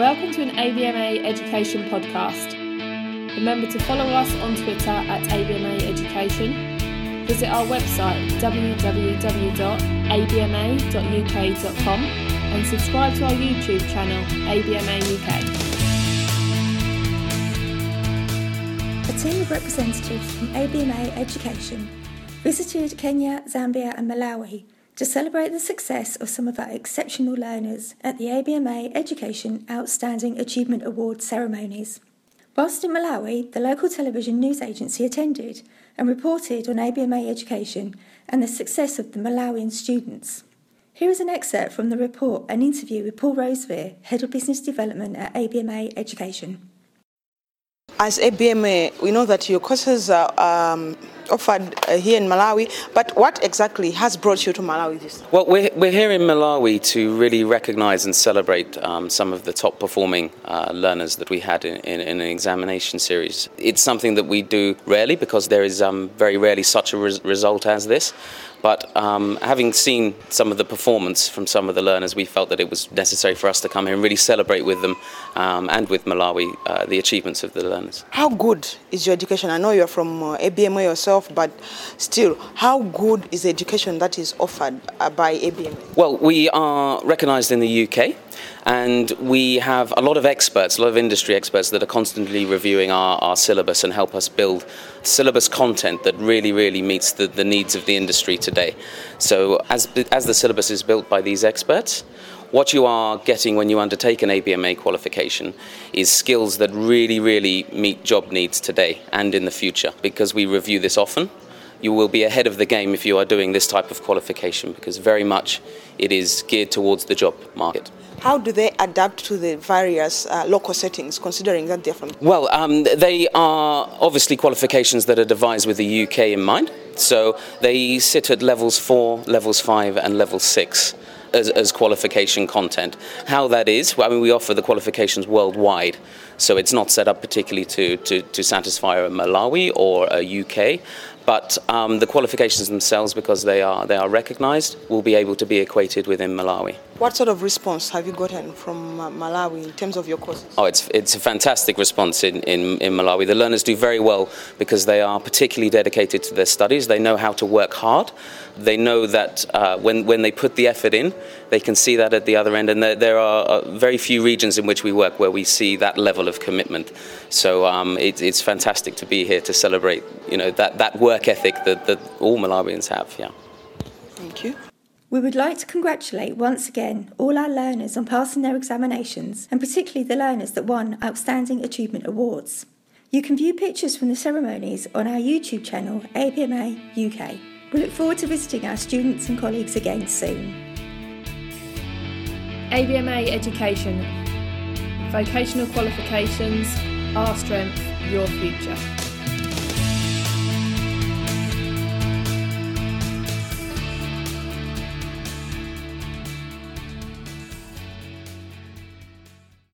Welcome to an ABMA Education podcast. Remember to follow us on Twitter at ABMA Education. Visit our website www.abma.uk.com and subscribe to our YouTube channel ABMA UK. A team of representatives from ABMA Education visited Kenya, Zambia, and Malawi to celebrate the success of some of our exceptional learners at the ABMA Education Outstanding Achievement Award ceremonies. Whilst in Malawi, the local television news agency attended and reported on ABMA education and the success of the Malawian students. Here is an excerpt from the report and interview with Paul Roseveare, Head of Business Development at ABMA Education. As ABMA, we know that your courses are um, offered uh, here in Malawi, but what exactly has brought you to Malawi this Well, we're, we're here in Malawi to really recognize and celebrate um, some of the top performing uh, learners that we had in, in, in, an examination series. It's something that we do rarely because there is um, very rarely such a res- result as this. But um, having seen some of the performance from some of the learners, we felt that it was necessary for us to come here and really celebrate with them um, and with Malawi uh, the achievements of the learners. How good is your education? I know you're from uh, ABMA yourself, but still, how good is the education that is offered uh, by ABMA? Well, we are recognised in the UK. And we have a lot of experts, a lot of industry experts that are constantly reviewing our, our syllabus and help us build syllabus content that really, really meets the, the needs of the industry today. So, as, as the syllabus is built by these experts, what you are getting when you undertake an ABMA qualification is skills that really, really meet job needs today and in the future because we review this often you will be ahead of the game if you are doing this type of qualification because very much it is geared towards the job market. How do they adapt to the various uh, local settings, considering that they're from? Well, um, they are obviously qualifications that are devised with the UK in mind. So they sit at levels four, levels five, and level six. As, as, qualification content. How that is, I mean, we offer the qualifications worldwide, so it's not set up particularly to, to, to satisfy a Malawi or a UK, but um, the qualifications themselves, because they are, they are recognised, will be able to be equated within Malawi. What sort of response have you gotten from Malawi in terms of your courses? Oh, it's, it's a fantastic response in, in, in Malawi. The learners do very well because they are particularly dedicated to their studies. They know how to work hard. They know that uh, when, when they put the effort in, they can see that at the other end. And there, there are uh, very few regions in which we work where we see that level of commitment. So um, it, it's fantastic to be here to celebrate you know, that, that work ethic that, that all Malawians have. Yeah. Thank you. We would like to congratulate once again all our learners on passing their examinations, and particularly the learners that won Outstanding Achievement Awards. You can view pictures from the ceremonies on our YouTube channel, ABMA UK. We look forward to visiting our students and colleagues again soon. ABMA Education Vocational Qualifications, Our Strength, Your Future.